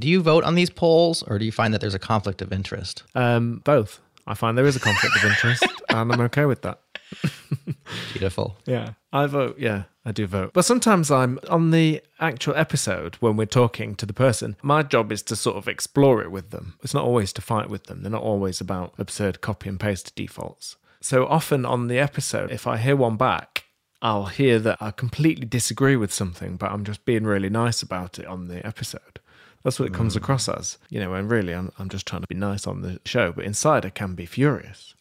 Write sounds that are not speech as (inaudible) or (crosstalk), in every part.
Do you vote on these polls or do you find that there's a conflict of interest? Um, both. I find there is a conflict of interest, (laughs) and I'm okay with that. Beautiful. Yeah, I vote. Yeah, I do vote. But sometimes I'm on the actual episode when we're talking to the person. My job is to sort of explore it with them. It's not always to fight with them. They're not always about absurd copy and paste defaults. So often on the episode, if I hear one back, I'll hear that I completely disagree with something, but I'm just being really nice about it on the episode. That's what it comes mm. across as, you know, and really I'm, I'm just trying to be nice on the show, but inside I can be furious.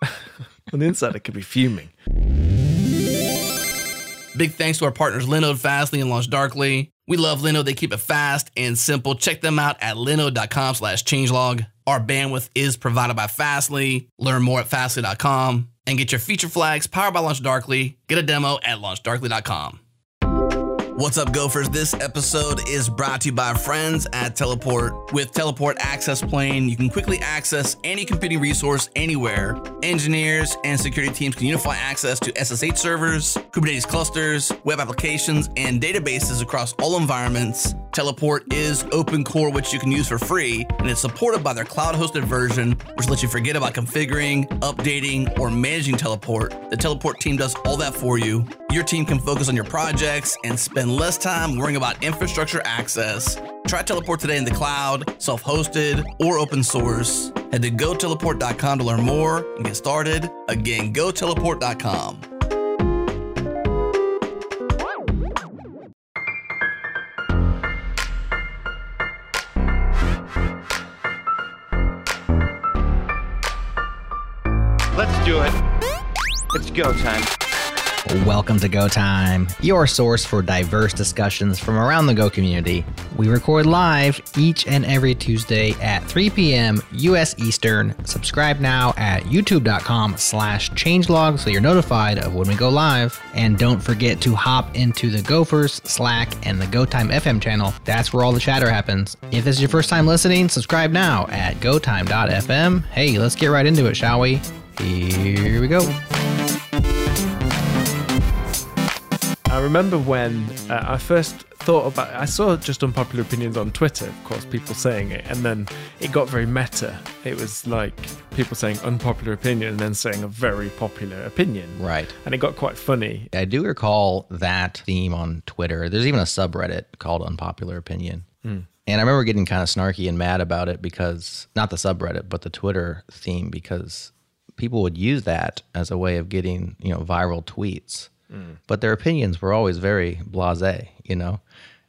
(laughs) on the inside I could be fuming. Big thanks to our partners Linode, Fastly, and Launch Darkly. We love Linode. They keep it fast and simple. Check them out at linode.com slash changelog. Our bandwidth is provided by Fastly. Learn more at fastly.com and get your feature flags powered by Launch Darkly. Get a demo at launchdarkly.com. What's up, Gophers? This episode is brought to you by friends at Teleport. With Teleport Access Plane, you can quickly access any computing resource anywhere. Engineers and security teams can unify access to SSH servers, Kubernetes clusters, web applications, and databases across all environments. Teleport is open core, which you can use for free, and it's supported by their cloud hosted version, which lets you forget about configuring, updating, or managing Teleport. The Teleport team does all that for you. Your team can focus on your projects and spend less time worrying about infrastructure access. Try Teleport today in the cloud, self hosted, or open source. Head to goteleport.com to learn more and get started. Again, goteleport.com. Let's do it. It's go time. Welcome to Go Time, your source for diverse discussions from around the Go community. We record live each and every Tuesday at 3 p.m. U.S. Eastern. Subscribe now at youtube.com slash changelog so you're notified of when we go live. And don't forget to hop into the Gophers, Slack, and the Go Time FM channel. That's where all the chatter happens. If this is your first time listening, subscribe now at gotime.fm. Hey, let's get right into it, shall we? Here we go. I remember when uh, I first thought about I saw just unpopular opinions on Twitter, of course, people saying it, and then it got very meta. It was like people saying unpopular opinion and then saying a very popular opinion. Right. And it got quite funny. I do recall that theme on Twitter. There's even a subreddit called Unpopular Opinion. And I remember getting kind of snarky and mad about it because, not the subreddit, but the Twitter theme, because people would use that as a way of getting, you know, viral tweets. But their opinions were always very blase, you know?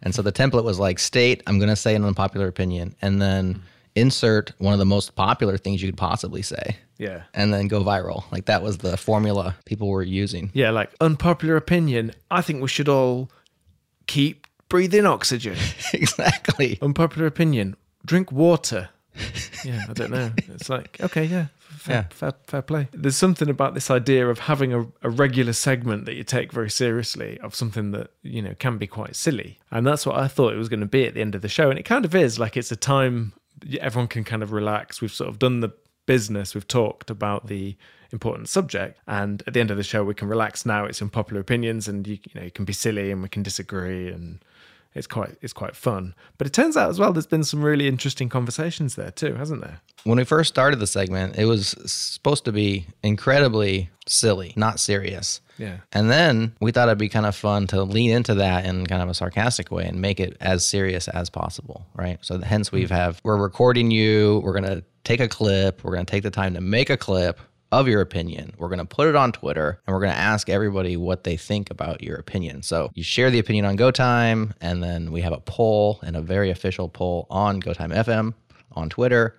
And so the template was like, state, I'm going to say an unpopular opinion, and then insert one of the most popular things you could possibly say, Yeah. and then go viral. Like that was the formula people were using. Yeah, like unpopular opinion. I think we should all keep breathing oxygen. (laughs) exactly. unpopular opinion. Drink water. Yeah, I don't know. It's like, okay, yeah. Fair, Yeah. fair, fair play. There's something about this idea of having a, a regular segment that you take very seriously of something that, you know, can be quite silly. And that's what I thought it was going to be at the end of the show. And it kind of is like it's a time everyone can kind of relax. We've sort of done the business, we've talked about the important subject. And at the end of the show, we can relax now. It's unpopular opinions and, you, you know, you can be silly and we can disagree and it's quite it's quite fun. But it turns out as well there's been some really interesting conversations there too, hasn't there? when we first started the segment, it was supposed to be incredibly silly, not serious. Yeah. And then we thought it'd be kind of fun to lean into that in kind of a sarcastic way and make it as serious as possible, right? So hence we've hmm. have we're recording you, we're going to take a clip, we're going to take the time to make a clip of your opinion. We're going to put it on Twitter and we're going to ask everybody what they think about your opinion. So you share the opinion on GoTime and then we have a poll and a very official poll on GoTime FM on Twitter.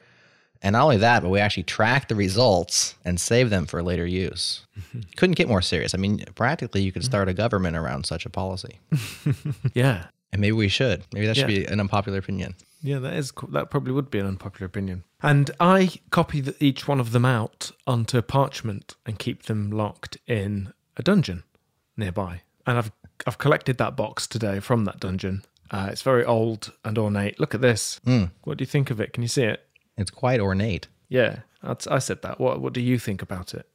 And not only that, but we actually track the results and save them for later use. (laughs) Couldn't get more serious. I mean, practically, you could start a government around such a policy. (laughs) Yeah. And maybe we should. Maybe that should Yeah. be an unpopular opinion. Yeah, that is that probably would be an unpopular opinion. And I copy the, each one of them out onto parchment and keep them locked in a dungeon nearby. And I've I've collected that box today from that dungeon. Uh, it's very old and ornate. Look at this. What do you think of it? Can you see it? It's quite ornate. Yeah, that's, I said that. What What do you think about it?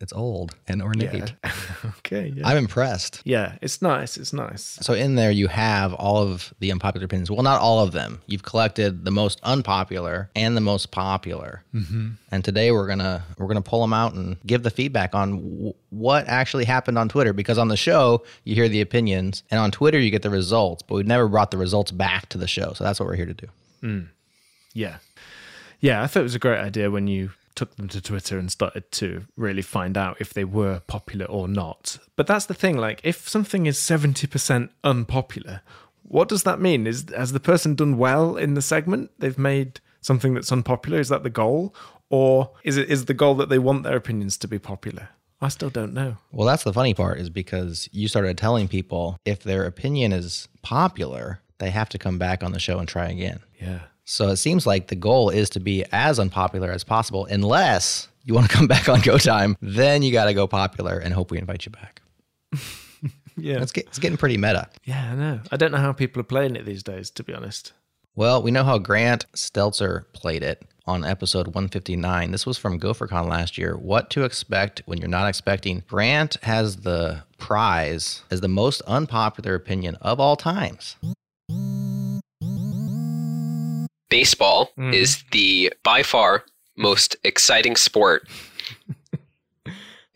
It's old and ornate. Yeah. (laughs) okay. Yeah. I'm impressed. yeah, it's nice. It's nice. So in there you have all of the unpopular opinions. Well, not all of them. You've collected the most unpopular and the most popular. Mm-hmm. And today we're gonna we're gonna pull them out and give the feedback on w- what actually happened on Twitter. Because on the show you hear the opinions, and on Twitter you get the results. But we've never brought the results back to the show. So that's what we're here to do. Yeah. Yeah, I thought it was a great idea when you took them to Twitter and started to really find out if they were popular or not. But that's the thing, like if something is 70% unpopular, what does that mean? Is has the person done well in the segment? They've made something that's unpopular, is that the goal? Or is it is the goal that they want their opinions to be popular? I still don't know. Well, that's the funny part is because you started telling people if their opinion is popular, they have to come back on the show and try again. Yeah. So it seems like the goal is to be as unpopular as possible, unless you want to come (laughs) back on Go Time. Then you got to go popular and hope we invite you back. (laughs) Yeah. It's, get, it's getting pretty meta. Yeah, I know. I don't know how people are playing it these days, to be honest. Well, we know how Grant Seltzer played it on episode 159. This was from GopherCon last year. What to expect when you're not expecting. Grant has the prize as the most unpopular opinion of all times. Baseball is the by far most exciting sport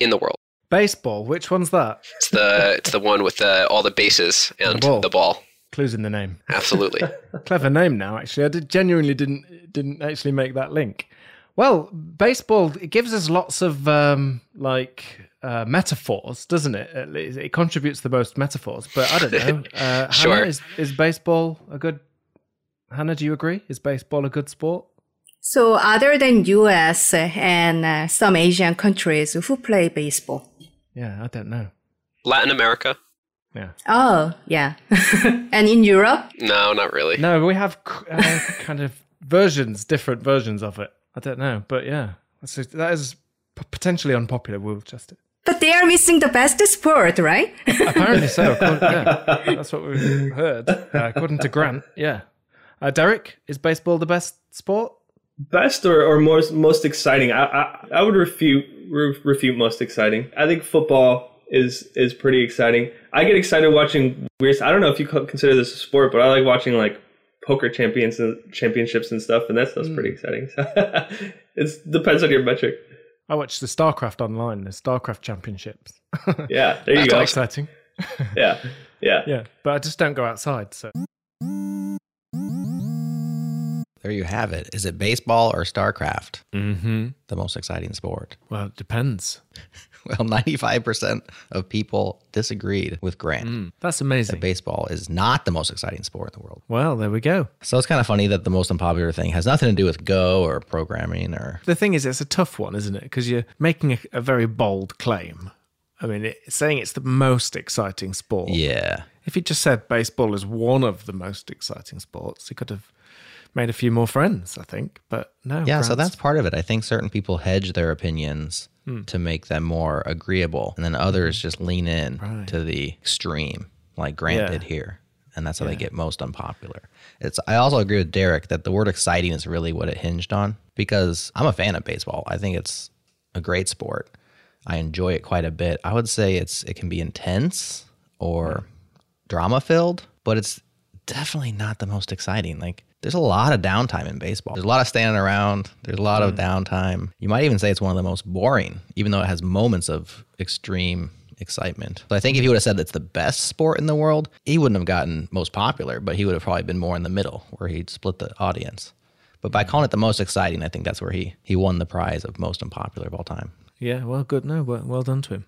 in the world. Baseball, which one's that? It's the it's the one with the, all the bases and The ball. the ball. Clues in the name. Absolutely. (laughs) Clever name now, actually. I did, genuinely didn't didn't actually make that link. Well, baseball it gives us lots of um, like uh, metaphors, doesn't it? At least It contributes the most metaphors, but I don't know. (laughs) Uh, Sure. Hannah, is is baseball a good? Hannah, do you agree? Is baseball a good sport? So other than US and uh, some Asian countries who play baseball? Yeah, I don't know. Latin America? Yeah. Oh, yeah. (laughs) and in Europe? No, not really. No, we have uh, kind of versions, different versions of it. I don't know, but yeah, that's that is p- potentially unpopular. We'll just But they are missing the best sport, right? apparently so. According, yeah, (laughs) that's what we've heard. Uh, according to Grant, yeah. Uh, Jerod, is baseball the best sport? best or, or most most exciting I, I i would refute re- refute most exciting i think football is is pretty exciting i get excited watching weird i don't know if you consider this a sport but i like watching like poker champions and championships and stuff and that stuff's pretty exciting (laughs) so it depends on your metric I watched the StarCraft online, the StarCraft Championships. yeah there (laughs) you That's go exciting. yeah yeah (laughs) Yeah, but I just don't go outside. So There you have it. Is it baseball or StarCraft? mm-hmm. The most exciting sport. well, it depends. (laughs) Well, 95% of people disagreed with Grant. That's amazing. That baseball is not the most exciting sport in the world. Well, there we go. So it's kind of funny that the most unpopular thing has nothing to do with Go or programming or The thing is, it's a tough one, isn't it? Because you're making a, a very bold claim. I mean, it, saying it's the most exciting sport. yeah. If he just said baseball is one of the most exciting sports, he could have made a few more friends, I think. But no. Yeah, so that's part of it. I think certain people hedge their opinions hmm. to make them more agreeable, and then others just lean in Right. to the extreme, like Grant Yeah. did here, and that's how they get most unpopular. It's. I also agree with Jerod that the word exciting is really what it hinged on because I'm a fan of baseball. I think it's a great sport. I enjoy it quite a bit. I would say it's it can be intense or hmm. drama filled, but it's definitely not the most exciting. Like there's a lot of downtime in baseball. There's a lot of standing around. There's a lot of downtime. You might even say it's one of the most boring, even though it has moments of extreme excitement. So I think if he would have said it's the best sport in the world, he wouldn't have gotten most popular, but he would have probably been more in the middle where he'd split the audience. But by calling it the most exciting, I think that's where he he won the prize of most unpopular of all time. Yeah, well, good. No, well, well done to him.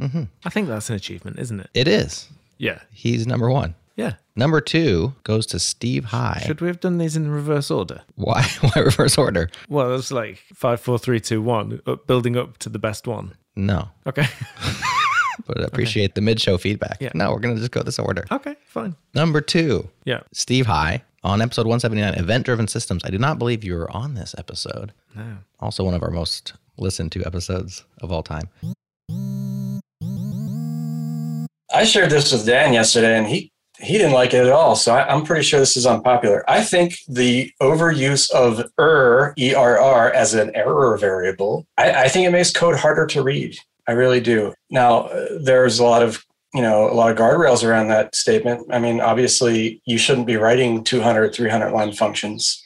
Mm-hmm. I think that's an achievement, isn't it? It is. Yeah. He's number one. Yeah. Number two goes to Steve High. Should we have done these in reverse order? Why? (laughs) Why reverse order? Well, it's like five, four, three, two, one, up, building up to the best one. No, Okay. (laughs) (laughs) but I appreciate the mid-show feedback. Yeah. No, we're gonna just go this order. okay, fine. Number two, Yeah. Steve High on episode 179, event-driven systems. I do not believe you were on this episode. No. Also, one of our most listened to episodes of all time. I shared this with Dan yesterday, and he he didn't like it at all. So I, I'm pretty sure this is unpopular. I think the overuse of er err as an error variable. I, I think it makes code harder to read. I really do. Now, uh, there's a lot of you know a lot of guardrails around that statement. I mean, obviously, you shouldn't be writing 200, 300 line functions.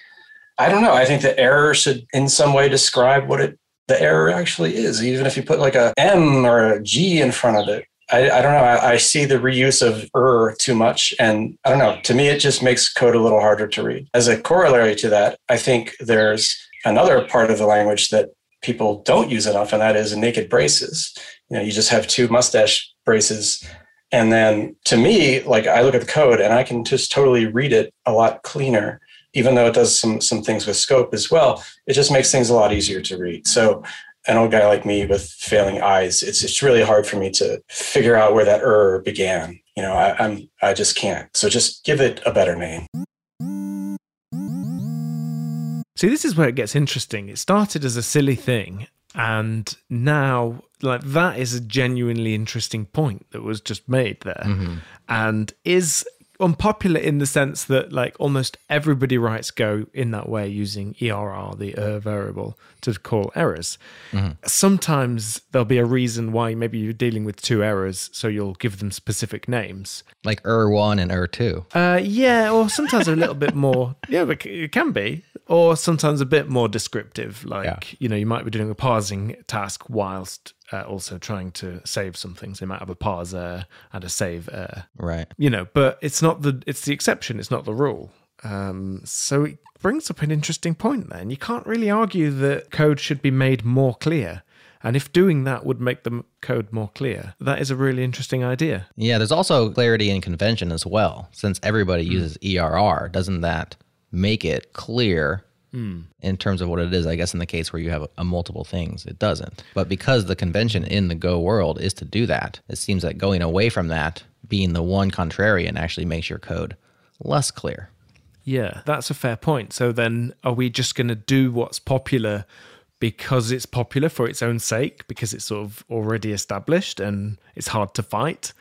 I don't know. I think the error should, in some way, describe what it the error actually is. Even if you put like a M or a G in front of it, I, I don't know. I, I, see the reuse of er too much, and I don't know. To me, it just makes code a little harder to read. As a corollary to that, I think there's another part of the language that people don't use enough, and that is naked braces. You know, you just have two mustache braces. And then to me, like I look at the code and I can just totally read it a lot cleaner, even though it does some some things with scope as well. It just makes things a lot easier to read. So an old guy like me with failing eyes, it's it's really hard for me to figure out where that error began. You know, I, I'm I just can't. So just give it a better name. See, this is where it gets interesting. It started as a silly thing, and now, like, that is a genuinely interesting point that was just made there, mm-hmm. and is unpopular in the sense that like almost everybody writes Go in that way using ERR, the er variable, to call errors. Mm-hmm. Sometimes there'll be a reason why maybe you're dealing with two errors, so you'll give them specific names. Like er one and er two. Uh, yeah, or sometimes a little bit more. (laughs) Yeah, it can be. Or sometimes a bit more descriptive, like, yeah. you know, you might be doing a parsing task whilst uh, also trying to save some things. They might have a pause and a save Right. You know, but it's not the it's the exception, it's not the rule. Um, so it brings up an interesting point then. You can't really argue that code should be made more clear. And if doing that would make the code more clear, that is a really interesting idea. Yeah, there's also clarity in convention as well. Since everybody mm. uses ERR, doesn't that make it clear Mm. in terms of what it is. I guess in the case where you have a, a, multiple things, it doesn't. But because the convention in the Go world is to do that, it seems that going away from that, being the one contrarian, actually makes your code less clear. Yeah, that's a fair point. So then, are we just going to do what's popular because it's popular for its own sake, because it's sort of already established and it's hard to fight,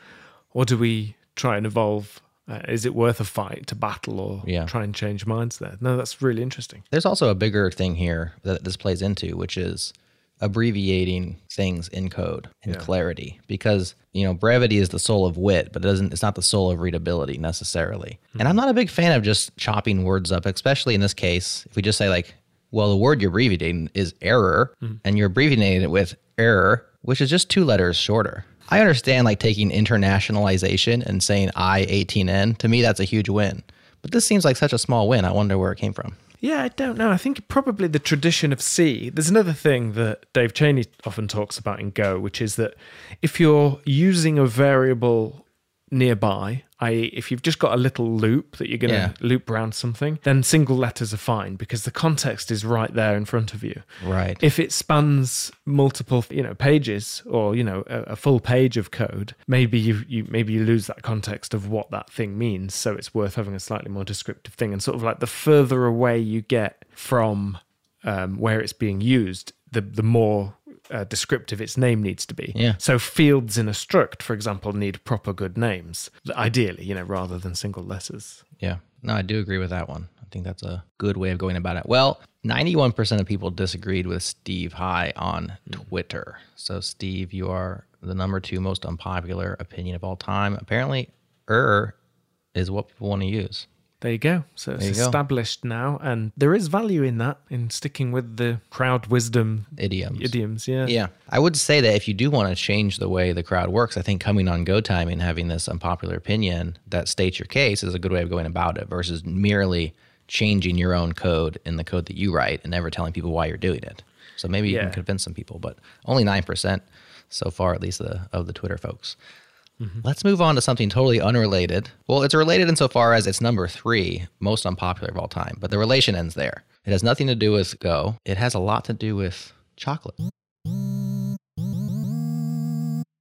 or do we try and evolve uh, is it worth a fight to battle or yeah. try and change minds there? No, that's really interesting. There's also a bigger thing here that this plays into, which is abbreviating things in code and yeah. clarity because you know brevity is the soul of wit but it doesn't it's not the soul of readability necessarily mm-hmm. and i'm not a big fan of just chopping words up especially in this case if we just say like well the word you're abbreviating is error mm-hmm. and you're abbreviating it with error which is just two letters shorter I understand like taking internationalization and saying I18N. To me, that's a huge win. But this seems like such a small win. I wonder where it came from. Yeah, I don't know. I think probably the tradition of C. There's another thing that Dave Cheney often talks about in Go, which is that if you're using a variable nearby, i.e., if you've just got a little loop that you're going to yeah. loop around something, then single letters are fine because the context is right there in front of you. Right. If it spans multiple, you know, pages or you know a, a full page of code, maybe you, you maybe you lose that context of what that thing means. So it's worth having a slightly more descriptive thing. And sort of like the further away you get from um, where it's being used, the the more uh, descriptive its name needs to be. Yeah. So fields in a struct, for example, need proper good names, ideally, you know, rather than single letters. Yeah. No, I do agree with that one. I think that's a good way of going about it. Well, 91% of people disagreed with Steve High on Twitter. So, Steve, you are the number two most unpopular opinion of all time. Apparently, er is what people want to use. There you go. So it's established go. now, and there is value in that in sticking with the crowd wisdom idioms. Idioms, yeah. Yeah, I would say that if you do want to change the way the crowd works, I think coming on Go Time and having this unpopular opinion that states your case is a good way of going about it, versus merely changing your own code in the code that you write and never telling people why you're doing it. So maybe you yeah. can convince some people, but only nine percent so far, at least the, of the Twitter folks. Mm-hmm. Let's move on to something totally unrelated. Well, it's related insofar as it's number three, most unpopular of all time, but the relation ends there. It has nothing to do with Go, it has a lot to do with chocolate.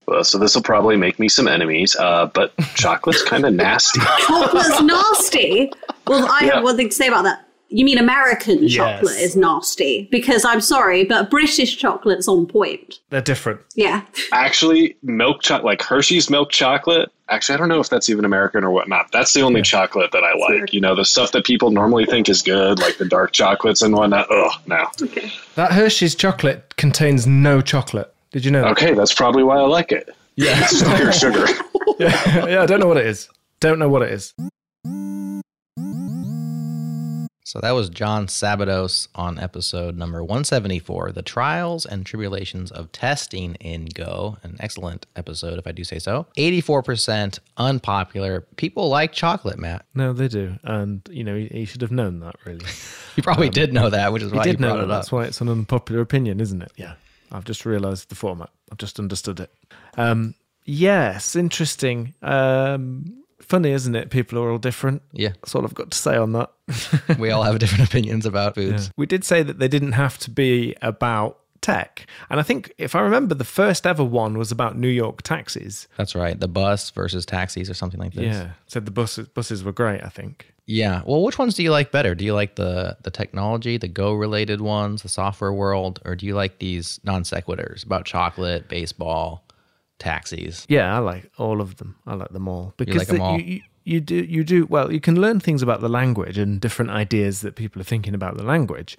Well, so this will probably make me some enemies, uh, but (laughs) chocolate's kind of nasty. Chocolate's nasty? Well, I yeah. have one thing to say about that. You mean American yes. chocolate is nasty? Because I'm sorry, but British chocolate's on point. They're different. Yeah. Actually, milk chocolate, like Hershey's milk chocolate. Actually, I don't know if that's even American or whatnot. That's the only yeah. chocolate that I like. Weird. You know, the stuff that people normally think is good, like the dark chocolates and whatnot. Oh, no. Okay. That Hershey's chocolate contains no chocolate. Did you know? that? Okay, that's probably why I like it. Yeah. It's just pure sugar. (laughs) yeah, yeah, I don't know what it is. Don't know what it is. So that was John Sabados on episode number 174, The Trials and Tribulations of Testing in Go. An excellent episode, if I do say so. 84% unpopular. People like chocolate, Mat. No, they do, and you know he, he should have known that. Really, (laughs) You probably did know that, which is he why did know brought that. That's why it's an unpopular opinion, isn't it? Yeah, I've just realised the format. I've just understood it. Um, yes, interesting. Um, funny, isn't it? People are all different. Yeah. That's all I've got to say on that. (laughs) We all have different opinions about foods. Yeah. We did say that they didn't have to be about tech. And I think, if I remember, the first ever one was about New York taxis. That's right. The bus versus taxis or something like this. Yeah. Said the buses, buses were great, I think. Yeah. Well, which ones do you like better? Do you like the the technology, the Go related ones, the software world, or do you like these non sequiturs about chocolate, baseball, taxis? Yeah, I like all of them. I like them all because like them the- all? You, you, you do you do well. You can learn things about the language and different ideas that people are thinking about the language.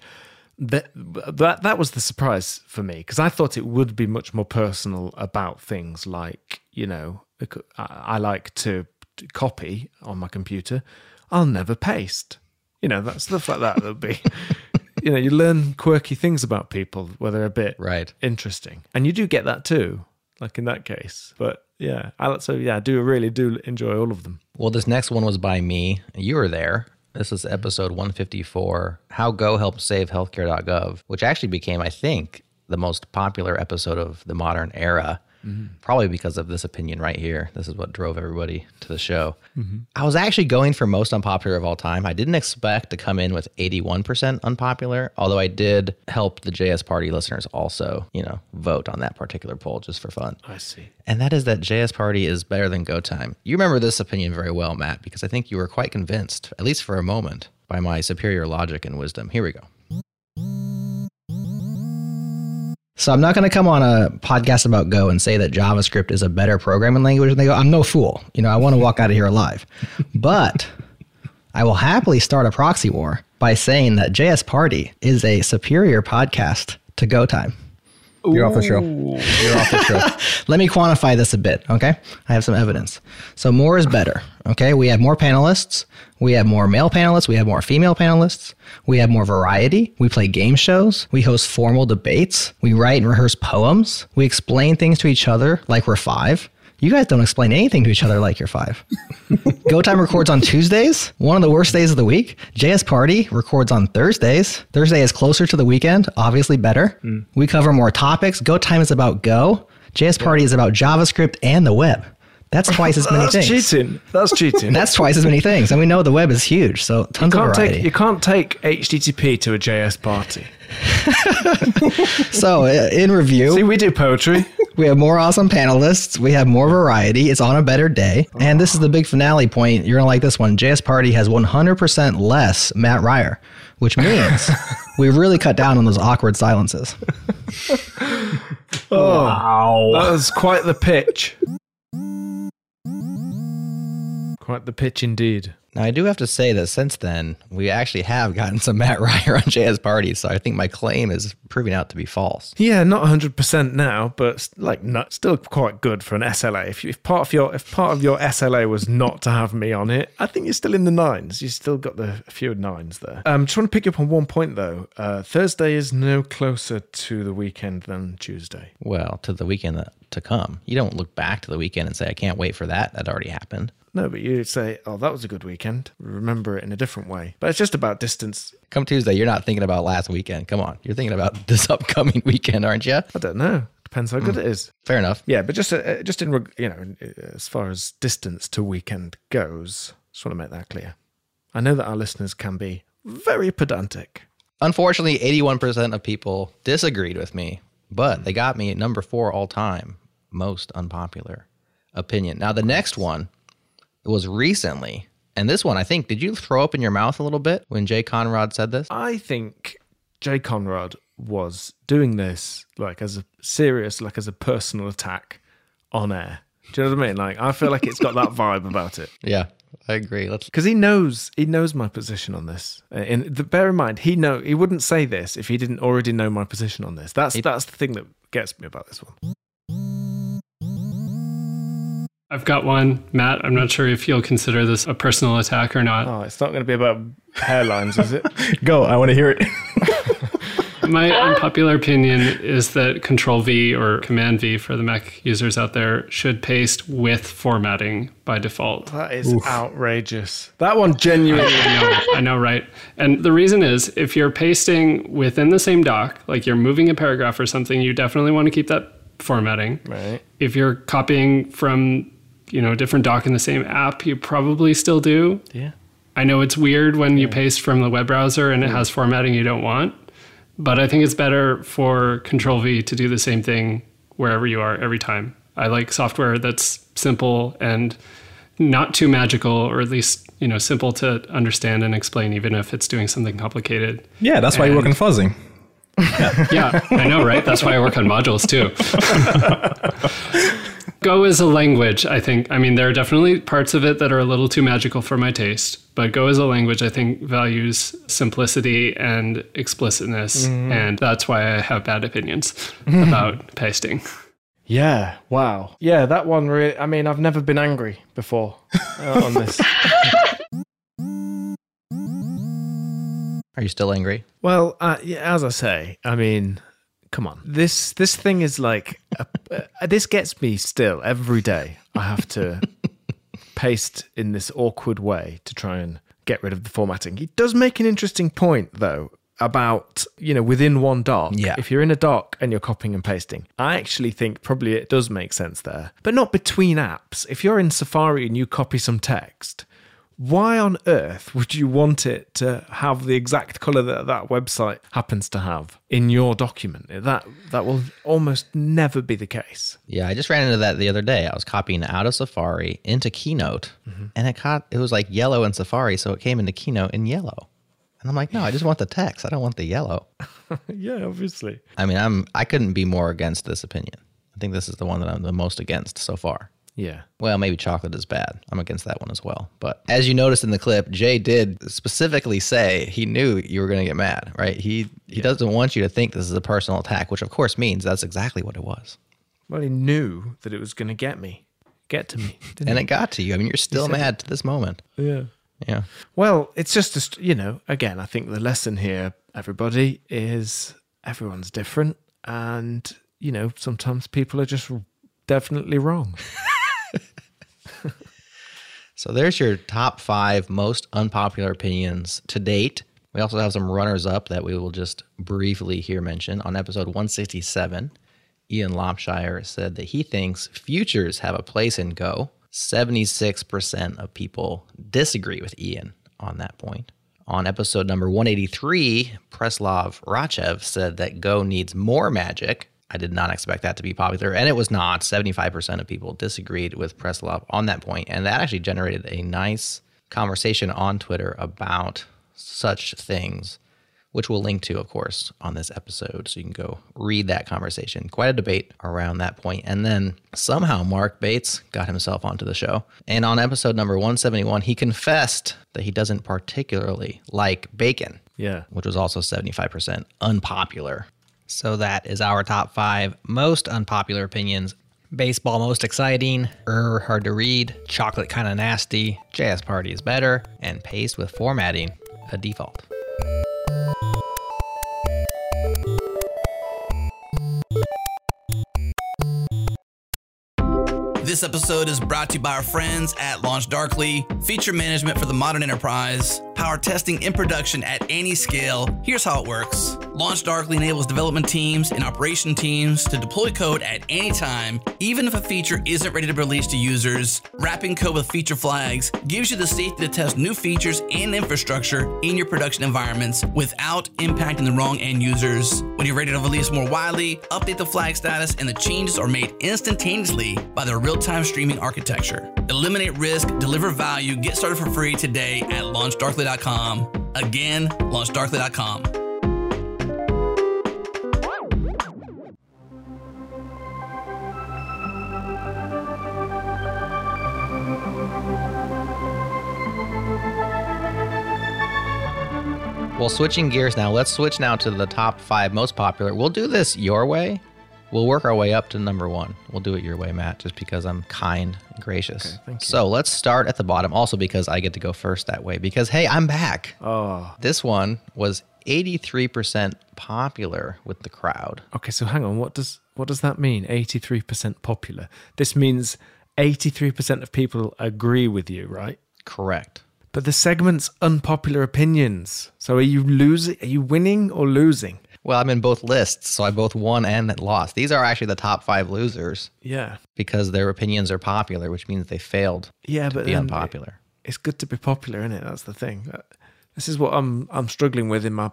That that that was the surprise for me because I thought it would be much more personal about things like you know I, I like to copy on my computer. I'll never paste. You know that stuff like that. That'll be. (laughs) You know, you learn quirky things about people where they're a bit Right. interesting, and you do get that too, like in that case. But yeah, so yeah, I do really do enjoy all of them. Well, this next one was by me. You were there. This is episode 154 How Go Helped Save Healthcare.gov, which actually became, I think, the most popular episode of the modern era. Mm-hmm. Probably because of this opinion right here. This is what drove everybody to the show. Mm-hmm. I was actually going for most unpopular of all time. I didn't expect to come in with 81% unpopular, although I did help the JS Party listeners also, you know, vote on that particular poll just for fun. I see. And that is that JS Party is better than Go Time. You remember this opinion very well, Mat, because I think you were quite convinced, at least for a moment, by my superior logic and wisdom. Here we go. So I'm not going to come on a podcast about Go and say that JavaScript is a better programming language than they go. I'm no fool. You know, I want to walk out of here alive. But I will happily start a proxy war by saying that JS Party is a superior podcast to GoTime. You're off the show. You're off the show. (laughs) Let me quantify this a bit, okay? I have some evidence. So more is better, okay? We have more panelists. We have more male panelists. We have more female panelists. We have more variety. We play game shows. We host formal debates. We write and rehearse poems. We explain things to each other like we're five. You guys don't explain anything to each other like you're five. (laughs) Go Time records on Tuesdays, one of the worst days of the week. JS Party records on Thursdays. Thursday is closer to the weekend, obviously better. Mm. We cover more topics. Go Time is about Go. JS Party is about JavaScript and the web. That's (laughs) twice as many things. That's things. cheating. That's cheating. That's twice as many things. And we know the web is huge, so tons you of can't variety. take you can't take HTTP to a JS party. (laughs) so, uh, in review, See, we do poetry. (laughs) We have more awesome panelists. We have more variety. It's on a better day. And this is the big finale point. You're going to like this one. JS Party has 100% less Mat Ryer, which means we really cut down on those awkward silences. wow, that was quite the pitch. Quite the pitch indeed. Now, I do have to say that since then, we actually have gotten some Mat (laughs) Ryer on JS Party. So I think my claim is proving out to be false. Yeah, not hundred percent now, but like not, still quite good for an SLA. If, you, if part of your if part of your SLA was not to have me on it, I think you're still in the nines. You still got the few nines there. Um, just want to pick up on one point though. Uh, Thursday is no closer to the weekend than Tuesday. Well, to the weekend that- to come. You don't look back to the weekend and say, I can't wait for that. That already happened. No, but you say, "Oh, that was a good weekend." Remember it in a different way. But it's just about distance. Come Tuesday, you're not thinking about last weekend. Come on. You're thinking about (laughs) this upcoming weekend, aren't you? I don't know. Depends how good hmm. it is. Fair enough. Yeah, but just uh, uh just in you know, uh, as far as distance to weekend goes, just want to make that clear. I know that our listeners can be very pedantic. Unfortunately, 81% of people disagreed with me, but they got me at number four all time, most unpopular opinion. Now, the next one was recently, and this one, I think, did you throw up in your mouth a little bit when Jay Conrod said this? I think Jay Conrod was doing this like as a serious, like as a personal attack on air. Do you know what I mean? Like I feel like it's got that (laughs) vibe about it. Yeah. I agree. Let's because he knows he knows my position on this. Uh, and the, bear in mind, he know he wouldn't say this if he didn't already know my position on this. That's that's the thing that gets me about this one. I've got one, Mat. I'm not sure if you'll consider this a personal attack or not. Oh, it's not going to be about hairlines, is it? (laughs) Go. I want to hear it. (laughs) My unpopular opinion is that Control V or Command V for the Mac users out there should paste with formatting by default. That is outrageous. That one genuinely. I know, I know, right? And the reason is if you're pasting within the same doc, like you're moving a paragraph or something, you definitely want to keep that formatting. Right. If you're copying from, you know, a different doc in the same app, you probably still do. Yeah. I know it's weird when you paste from the web browser and it has formatting you don't want, but I think it's better for Control V to do the same thing wherever you are every time. I like software that's simple and not too magical, or at least you know simple to understand and explain, even if it's doing something complicated. Yeah, that's why you work in And- fuzzing. yeah, I know, right? That's why I work on modules too. (laughs) Go as a language, I think. I mean, there are definitely parts of it that are a little too magical for my taste, but Go as a language, I think, values simplicity and explicitness. Mhm. And that's why I have bad opinions (laughs) about pasting. Yeah. Wow. Yeah, that one really. I mean, I've never been angry before uh, on this. (laughs) Are you still angry? Well, uh, yeah, as I say, I mean, come on. This this thing is like a, uh, this gets me still every day. I have to (laughs) paste in this awkward way to try and get rid of the formatting. He does make an interesting point though about, you know, within one doc. Yeah. If you're in a doc and you're copying and pasting, I actually think probably it does make sense there. But not between apps. If you're in Safari and you copy some text, why on earth would you want it to have the exact color that that website happens to have in your document? That that will almost never be the case. Yeah, I just ran into that the other day. I was copying out of Safari into Keynote, mm-hmm. and it caught it was like yellow in Safari, so it came into Keynote in yellow. And I'm like, no, I just want the text. I don't want the yellow. (laughs) yeah, obviously. I mean, I'm I couldn't be more against this opinion. I think this is the one that I'm the most against so far. Yeah. Well, maybe chocolate is bad. I'm against that one as well. But as you noticed in the clip, Jay did specifically say he knew you were going to get mad, right? He he doesn't want you to think this is a personal attack, which of course means that's exactly what it was. Well, he knew that it was going to get me, get to me, (laughs) didn't And he? it got to you. I mean, you're still mad to this moment. Yeah. Yeah. Well, it's just, a, st- you know, again, I think the lesson here, everybody, is everyone's different. And, you know, sometimes people are just definitely wrong. (laughs) So there's your top five most unpopular opinions to date. We also have some runners up that we will just briefly here mention. On episode 167, Ian Lopshire said that he thinks futures have a place in Go. 76% of people disagree with Ian on that point. On episode number 183, Preslav Rachev said that Go needs more magic. I did not expect that to be popular, and it was not. 75% of people disagreed with Preslav on that point, and that actually generated a nice conversation on Twitter about such things, which we'll link to, of course, on this episode. So you can go read that conversation. Quite a debate around that point. And then somehow Mark Bates got himself onto the show. And on episode number 171, he confessed that he doesn't particularly like bacon Yeah. which was also 75% unpopular. So that is our top five most unpopular opinions. Baseball most exciting, er hard to read, chocolate kind of nasty, JS Party is better, and paste with formatting a default. This episode is brought to you by our friends at Launch Darkly, feature management for the modern enterprise, power testing in production at any scale. Here's how it works Launch Darkly enables development teams and operation teams to deploy code at any time, even if a feature isn't ready to be released to users. Wrapping code with feature flags gives you the safety to test new features and infrastructure in your production environments without impacting the wrong end users. When you're ready to release more widely, update the flag status, and the changes are made instantaneously by their real time streaming architecture. Eliminate risk, deliver value, get started for free today at launchdarkly.com launchdarkly.com. Again, launchdarkly.com. Well, switching gears now, let's switch now to the top five most popular. We'll do this your way We'll work our way up to number one. We'll do it your way, Mat, just because I'm kind and gracious. Okay, thank you. So let's start at the bottom, also because I get to go first that way. Because, hey, I'm back. Oh, This one was 83% popular with the crowd. okay. So hang on. What does what does that mean? Eighty three percent popular. This means eighty three percent of people agree with you, right? Correct. But the segment's unpopular opinions. So are you losing? Are you winning or losing? Well, I'm in both lists, so I both won and lost. These are actually the top five losers Yeah. because their opinions are popular, which means they failed Yeah, to but be unpopular. It's good to be popular, isn't it? That's the thing. This is what I'm I'm struggling with in my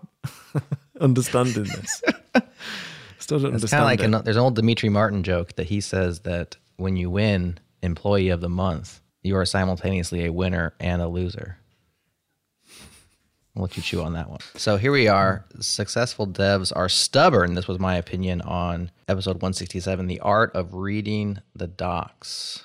(laughs) understanding this. (laughs) Still don't It's kind of like an, there's an old Demetri Martin joke that he says that when you win Employee of the Month, you are simultaneously a winner and a loser. I'll let you chew on that one. So here we are. Successful devs are stubborn. This was my opinion on episode 167 The Art of Reading the Docs.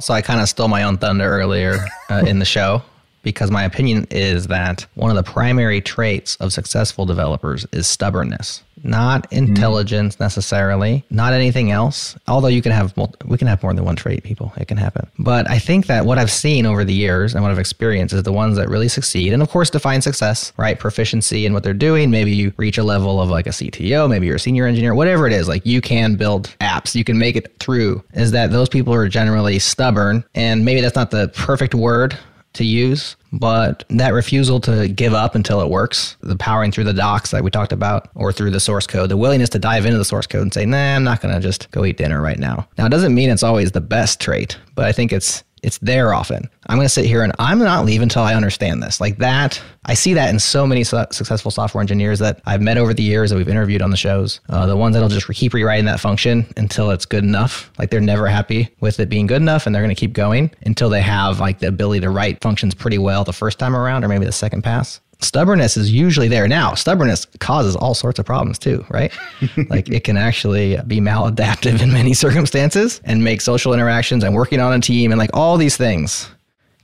So I kind of stole my own thunder earlier uh, in the show because my opinion is that one of the primary traits of successful developers is stubbornness, not mm-hmm. intelligence necessarily, not anything else. Although you can have mul- we can have more than one trait, people. It can happen. But I think that what I've seen over the years and what I've experienced is the ones that really succeed, and of course define success, right? Proficiency in what they're doing. Maybe you reach a level of like a CTO, maybe you're a senior engineer, whatever it is. Like you can build apps, you can make it through. Is that those people are generally stubborn, and maybe that's not the perfect word to use, but that refusal to give up until it works, the powering through the docs that we talked about, or through the source code, the willingness to dive into the source code and say, nah, I'm not going to just go eat dinner right now. Now, it doesn't mean it's always the best trait, but I think it's it's there often. I'm going to sit here and I'm not leave until I understand this. Like that, I see that in so many su- successful software engineers that I've met over the years that we've interviewed on the shows. Uh, the ones that'll just keep rewriting that function until it's good enough. Like they're never happy with it being good enough and they're going to keep going until they have like the ability to write functions pretty well the first time around or maybe the second pass. Stubbornness is usually there. Now, stubbornness causes all sorts of problems too, right? (laughs) like it can actually be maladaptive in many (laughs) circumstances and make social interactions and working on a team and like all these things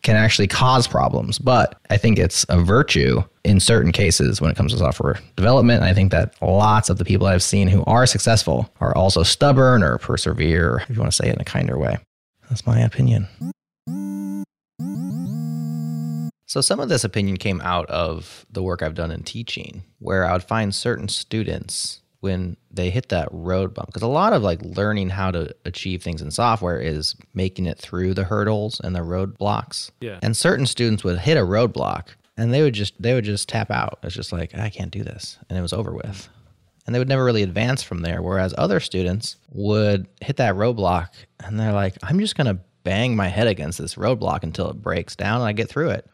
can actually cause problems. But I think it's a virtue in certain cases when it comes to software development. And I think that lots of the people I've seen who are successful are also stubborn or persevere, if you want to say it in a kinder way. That's my opinion. So, some of this opinion came out of the work I've done in teaching, where I would find certain students when they hit that road bump. Because a lot of like learning how to achieve things in software is making it through the hurdles and the roadblocks. Yeah. And certain students would hit a roadblock and they would just they would just tap out. It's just like I can't do this, and it was over with. And they would never really advance from there. Whereas other students would hit that roadblock and they're like, I'm just gonna bang my head against this roadblock until it breaks down and I get through it.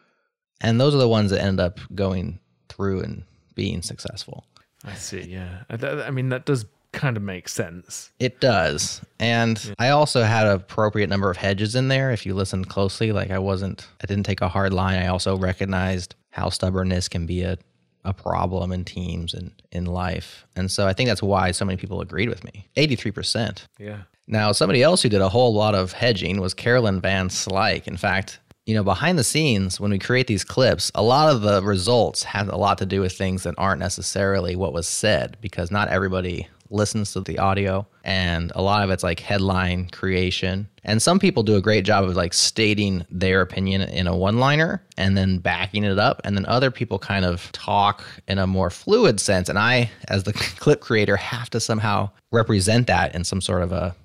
And those are the ones that end up going through and being successful. I see. Yeah. Uh, I, th- I mean, that does kind of make sense. It does. And I also had an appropriate number of hedges in there. If you listen closely, like I wasn't, I didn't take a hard line. I also recognized how stubbornness can be a, a problem in teams and in life. And so I think that's why so many people agreed with me 83%. Yeah. Now, somebody else who did a whole lot of hedging was Carolyn Van Slyck. In fact, you know, behind the scenes, when we create these clips, a lot of the results have a lot to do with things that aren't necessarily what was said because not everybody listens to the audio and a lot of it's like headline creation. And some people do a great job of like stating their opinion in a one liner and then backing it up and then other people kind of talk in a more fluid sense and i as the (laughs) clip creator have to somehow represent that in some sort of a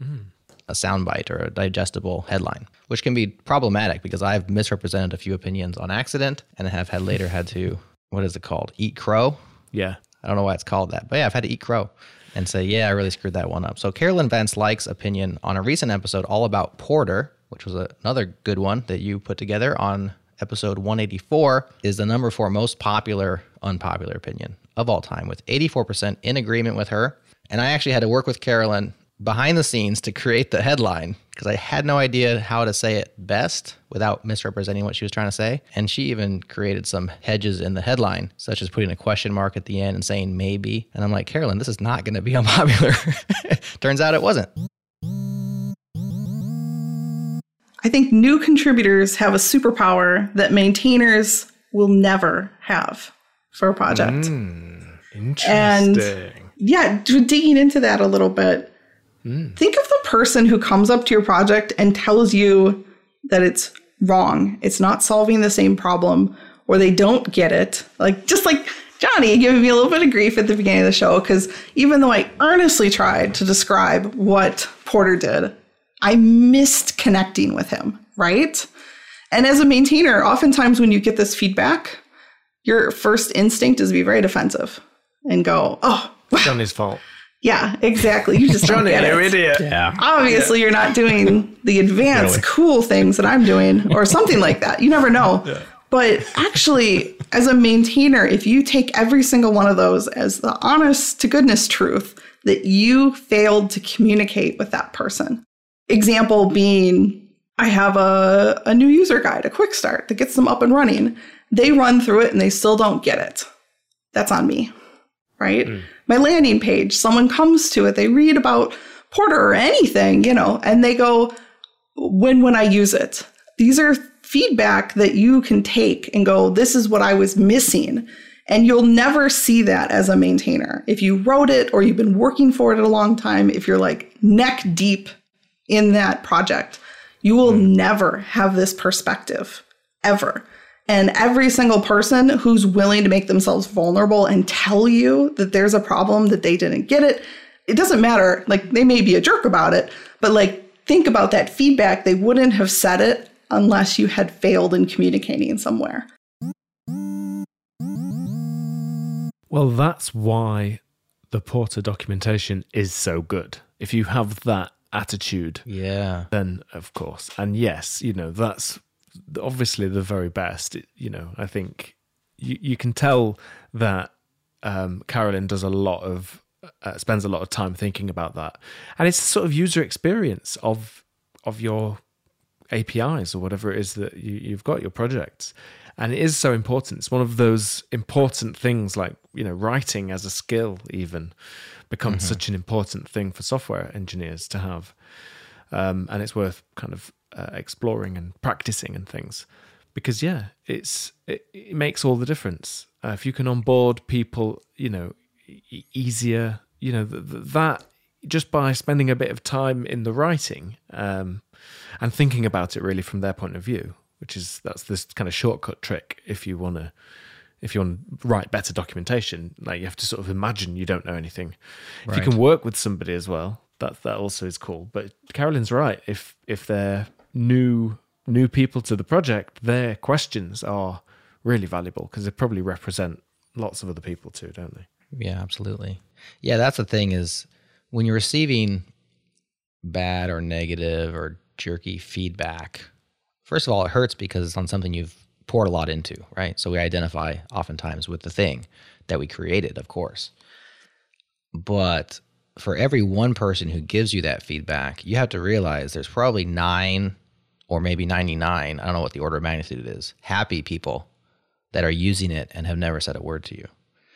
mm-hmm. a soundbite or a digestible headline, which can be problematic because I've misrepresented a few opinions on accident and have had later had to what is it called? Eat crow. Yeah. I don't know why it's called that, but yeah, I've had to eat crow and say, yeah, I really screwed that one up. So Carolyn Van Slyck's opinion on a recent episode all about Porter, which was another good one that you put together on episode 184, is the number four most popular unpopular opinion of all time, with 84% in agreement with her. And I actually had to work with Carolyn behind the scenes to create the headline because I had no idea how to say it best without misrepresenting what she was trying to say. And she even created some hedges in the headline, such as putting a question mark at the end and saying maybe. And I'm like, Carolyn, this is not going to be (laughs) unpopular. Turns out it wasn't. I think new contributors have a superpower that maintainers will never have for a project. Mm, interesting. And yeah, digging into that a little bit, Mm. think of the person who comes up to your project and tells you that it's wrong, it's not solving the same problem, or they don't get it. Like, just like Johnny giving me a little bit of grief at the beginning of the show, because even though I earnestly tried to describe what Porter did, I missed connecting with him, right? And as a maintainer, oftentimes when you get this feedback, your first instinct is to be very defensive and go, oh, (laughs) Johnny's fault. Yeah, exactly. You just (laughs) don't Johnny, get you it. idiot. Yeah. Obviously, you're not doing the advanced, Really. cool things that I'm doing, or (laughs) something like that. You never know. But actually, as a maintainer, if you take every single one of those as the honest to goodness truth that you failed to communicate with that person, example being, I have a, a new user guide, a quick start that gets them up and running. They run through it and they still don't get it. That's on me, right? Mm. My landing page, someone comes to it, they read about Porter or anything, you know, and they go, when when I use it. These are feedback that you can take and go, this is what I was missing. And you'll never see that as a maintainer. If you wrote it or you've been working for it a long time, if you're like neck deep in that project, you will hmm. never have this perspective ever. And every single person who's willing to make themselves vulnerable and tell you that there's a problem that they didn't get it, it doesn't matter. Like they may be a jerk about it, but like think about that feedback. They wouldn't have said it unless you had failed in communicating somewhere. Well, that's why the Porter documentation is so good. If you have that attitude, Yeah. then of course, and yes, you know that's obviously the very best. It- You know, I think you you can tell that um, Carolyn does a lot of uh, spends a lot of time thinking about that, and it's the sort of user experience of of your APIs or whatever it is that you, you've got your projects. And it is so important. It's one of those important things, like you know, writing as a skill even becomes Mhm. such an important thing for software engineers to have, um, and it's worth kind of uh, exploring and practicing and things, because yeah, it's it, it makes all the difference. Uh, if you can onboard people, you know, e- easier, you know, th- th- that just by spending a bit of time in the writing um, and thinking about it really from their point of view, which is that's this kind of shortcut trick if you want to if you want to write better documentation, like you have to sort of imagine you don't know anything. If you can work with somebody as well, that that also is cool. But Carolyn's right. If if they're new new people to the project, their questions are really valuable because they probably represent lots of other people too, don't they? Yeah, absolutely. Yeah, that's the thing is when you're receiving bad or negative or jerky feedback, first of all, it hurts because it's on something you've poured a lot into, right? So we identify oftentimes with the thing that we created, of course. But for every one person who gives you that feedback, you have to realize there's probably nine or maybe 99, I don't know what the order of magnitude is, happy people that are using it and have never said a word to you.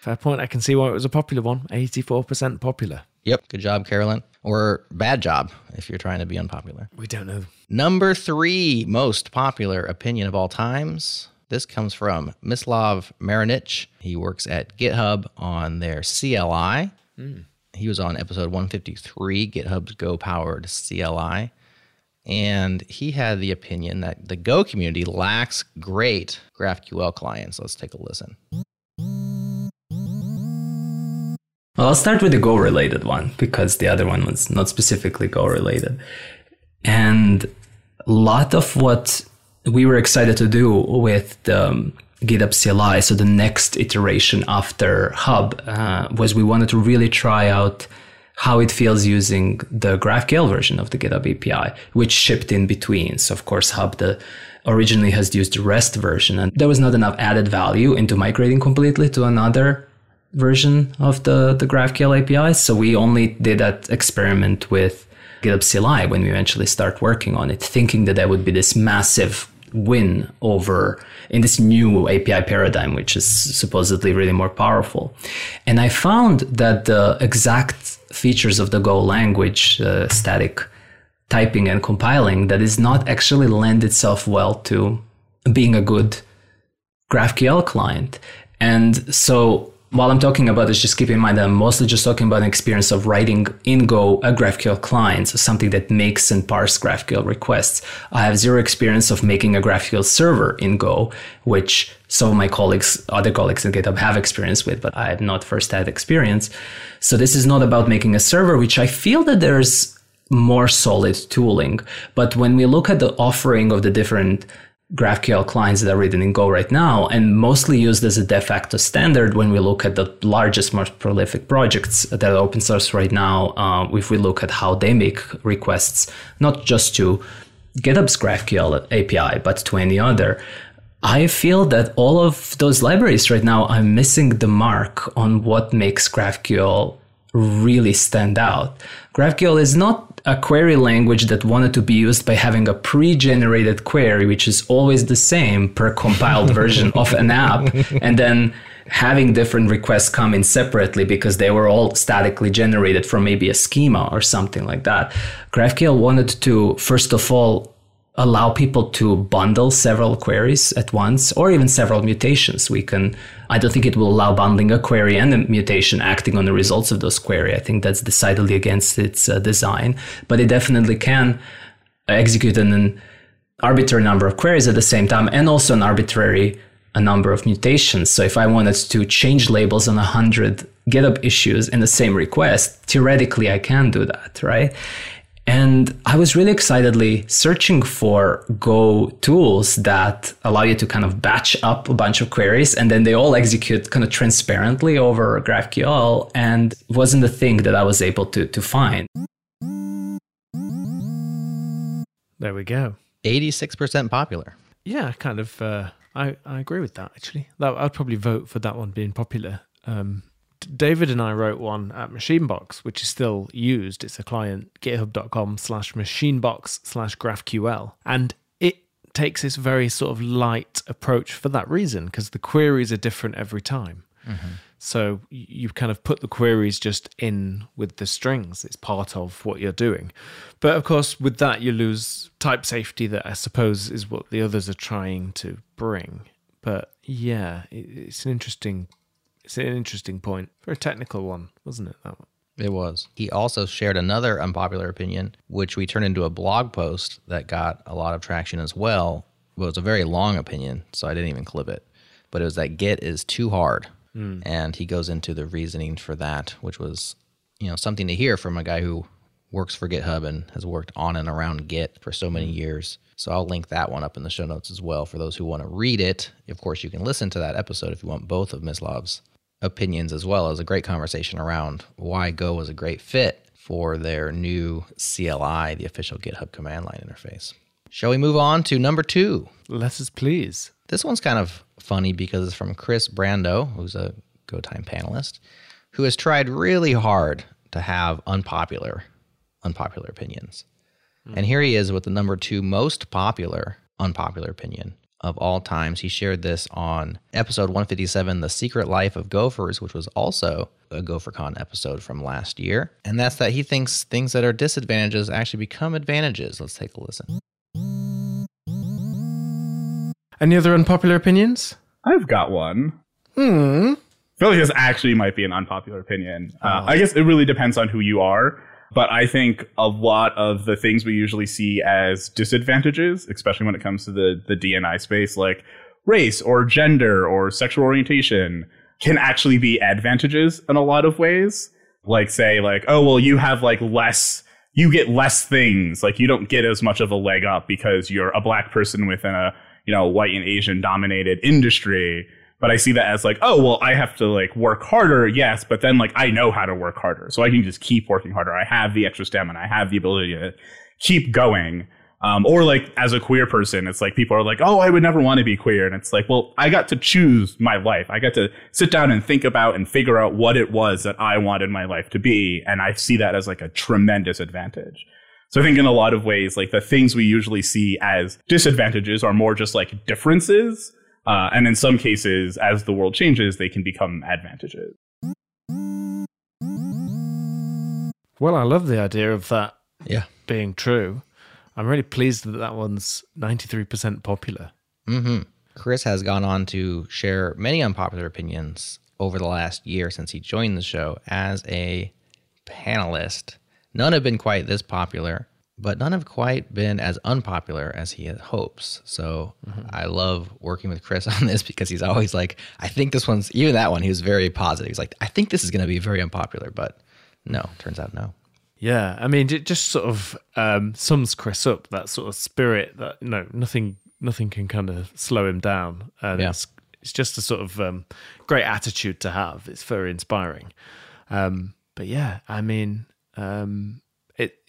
Fair point. I can see why it was a popular one. Eighty-four percent popular. Yep. Good job, Carolyn. Or bad job if you're trying to be unpopular. We don't know. Number three most popular opinion of all times. This comes from Mislav Marohnić. He works at GitHub on their CLI. Mm. He was on episode 153, GitHub's Go powered CLI. And he had the opinion that the Go community lacks great GraphQL clients. Let's take a listen. Well, I'll start with the Go related one because the other one was not specifically Go related. And a lot of what we were excited to do with the um, GitHub CLI, so the next iteration after Hub, uh, was we wanted to really try out how it feels using the GraphQL version of the GitHub API, which shipped in between. So, of course, Hub the originally has used the REST version, and there was not enough added value into migrating completely to another version of the, the GraphQL API. So we only did that experiment with GitHub CLI when we eventually start working on it, thinking that that would be this massive win over in this new API paradigm, which is supposedly really more powerful. And I found that the exact features of the Go language, uh, static typing and compiling that is not actually lend itself well to being a good GraphQL client. And so while I'm talking about this, just keep in mind that I'm mostly just talking about an experience of writing in Go a GraphQL client, so something that makes and parses GraphQL requests. I have zero experience of making a GraphQL server in Go, which some of my colleagues, other colleagues in GitHub have experience with, but I have not first-hand experience. So this is not about making a server, which I feel that there's more solid tooling. But when we look at the offering of the different GraphQL clients that are written in Go right now and mostly used as a de facto standard when we look at the largest, most prolific projects that are open source right now. Uh, if we look at how they make requests, not just to GitHub's GraphQL API, but to any other. I feel that all of those libraries right now are missing the mark on what makes GraphQL really stand out. GraphQL is not a query language that wanted to be used by having a pre-generated query, which is always the same per compiled version of an app, (laughs) and then having different requests come in separately because they were all statically generated from maybe a schema or something like that. GraphQL wanted to, first of all, allow people to bundle several queries at once or even several mutations. We can, I don't think it will allow bundling a query and a mutation acting on the results of those query. I think that's decidedly against its uh, design, but it definitely can execute an arbitrary number of queries at the same time and also an arbitrary a number of mutations. So if I wanted to change labels on a hundred GitHub issues in the same request, theoretically I can do that, right? And I was really excitedly searching for Go tools that allow you to kind of batch up a bunch of queries and then they all execute kind of transparently over GraphQL and wasn't the thing that I was able to, to find. There we go. 86% popular. Yeah, kind of. Uh, I, I agree with that, actually. That, I'd probably vote for that one being popular. Um, David and I wrote one at Machinebox, which is still used. It's a client, github.com slash machinebox slash graphql. And it takes this very sort of light approach for that reason, because the queries are different every time. Mm-hmm. So you kind of put the queries just in with the strings. It's part of what you're doing. But of course, with that, you lose type safety that I suppose is what the others are trying to bring. But yeah, it's an interesting it's an interesting point. Very technical one, wasn't it? That one. It was. He also shared another unpopular opinion, which we turned into a blog post that got a lot of traction as well. Well, it was a very long opinion, so I didn't even clip it. But it was that Git is too hard. Mm. And he goes into the reasoning for that, which was, you know, something to hear from a guy who works for GitHub and has worked on and around Git for so many years. So I'll link that one up in the show notes as well for those who want to read it. Of course, you can listen to that episode if you want both of Mislav's opinions as well as a great conversation around why Go was a great fit for their new CLI, the official GitHub command line interface. Shall we move on to number two? Let us please. This one's kind of funny because it's from Kris Brandow, who's a GoTime panelist, who has tried really hard to have unpopular, unpopular opinions. Mm. And here he is with the number two most popular unpopular opinion of all times. He shared this on episode 157, The Secret Life of Gophers, which was also a GopherCon episode from last year. And that's that he thinks things that are disadvantages actually become advantages. Let's take a listen. Any other unpopular opinions? I've got one. Hmm. I feel like this actually might be an unpopular opinion. Uh, oh. I guess it really depends on who you are. But I think a lot of the things we usually see as disadvantages, especially when it comes to the, the DNI space, like race or gender or sexual orientation, can actually be advantages in a lot of ways. Like, say, like, oh, well, you have like less, you get less things. Like, you don't get as much of a leg up because you're a black person within a, you know, white and Asian dominated industry but I see that as like, oh, well, I have to like work harder, yes, but then like I know how to work harder. So I can just keep working harder. I have the extra stamina. I have the ability to keep going. Um, or like as a queer person, it's like people are like, oh, I would never want to be queer. And it's like, well, I got to choose my life. I got to sit down and think about and figure out what it was that I wanted my life to be. And I see that as like a tremendous advantage. So I think in a lot of ways, like the things we usually see as disadvantages are more just like differences uh, and in some cases, as the world changes, they can become advantages. Well, I love the idea of that Yeah. being true. I'm really pleased that that one's 93% popular. Mm-hmm. Kris has gone on to share many unpopular opinions over the last year since he joined the show as a panelist. None have been quite this popular, but none have quite been as unpopular as he hopes. So I love working with Kris (laughs) on this because he's always like, I think this one's, even that one, he was very positive. He's like, I think this is going to be very unpopular, but no, turns out no. Yeah, I mean, it just sort of um, sums Kris up. That sort of spirit that you know, nothing, nothing can kind of slow him down, and Yeah. it's it's just a sort of um, great attitude to have. It's very inspiring. Um, but yeah, I mean, um,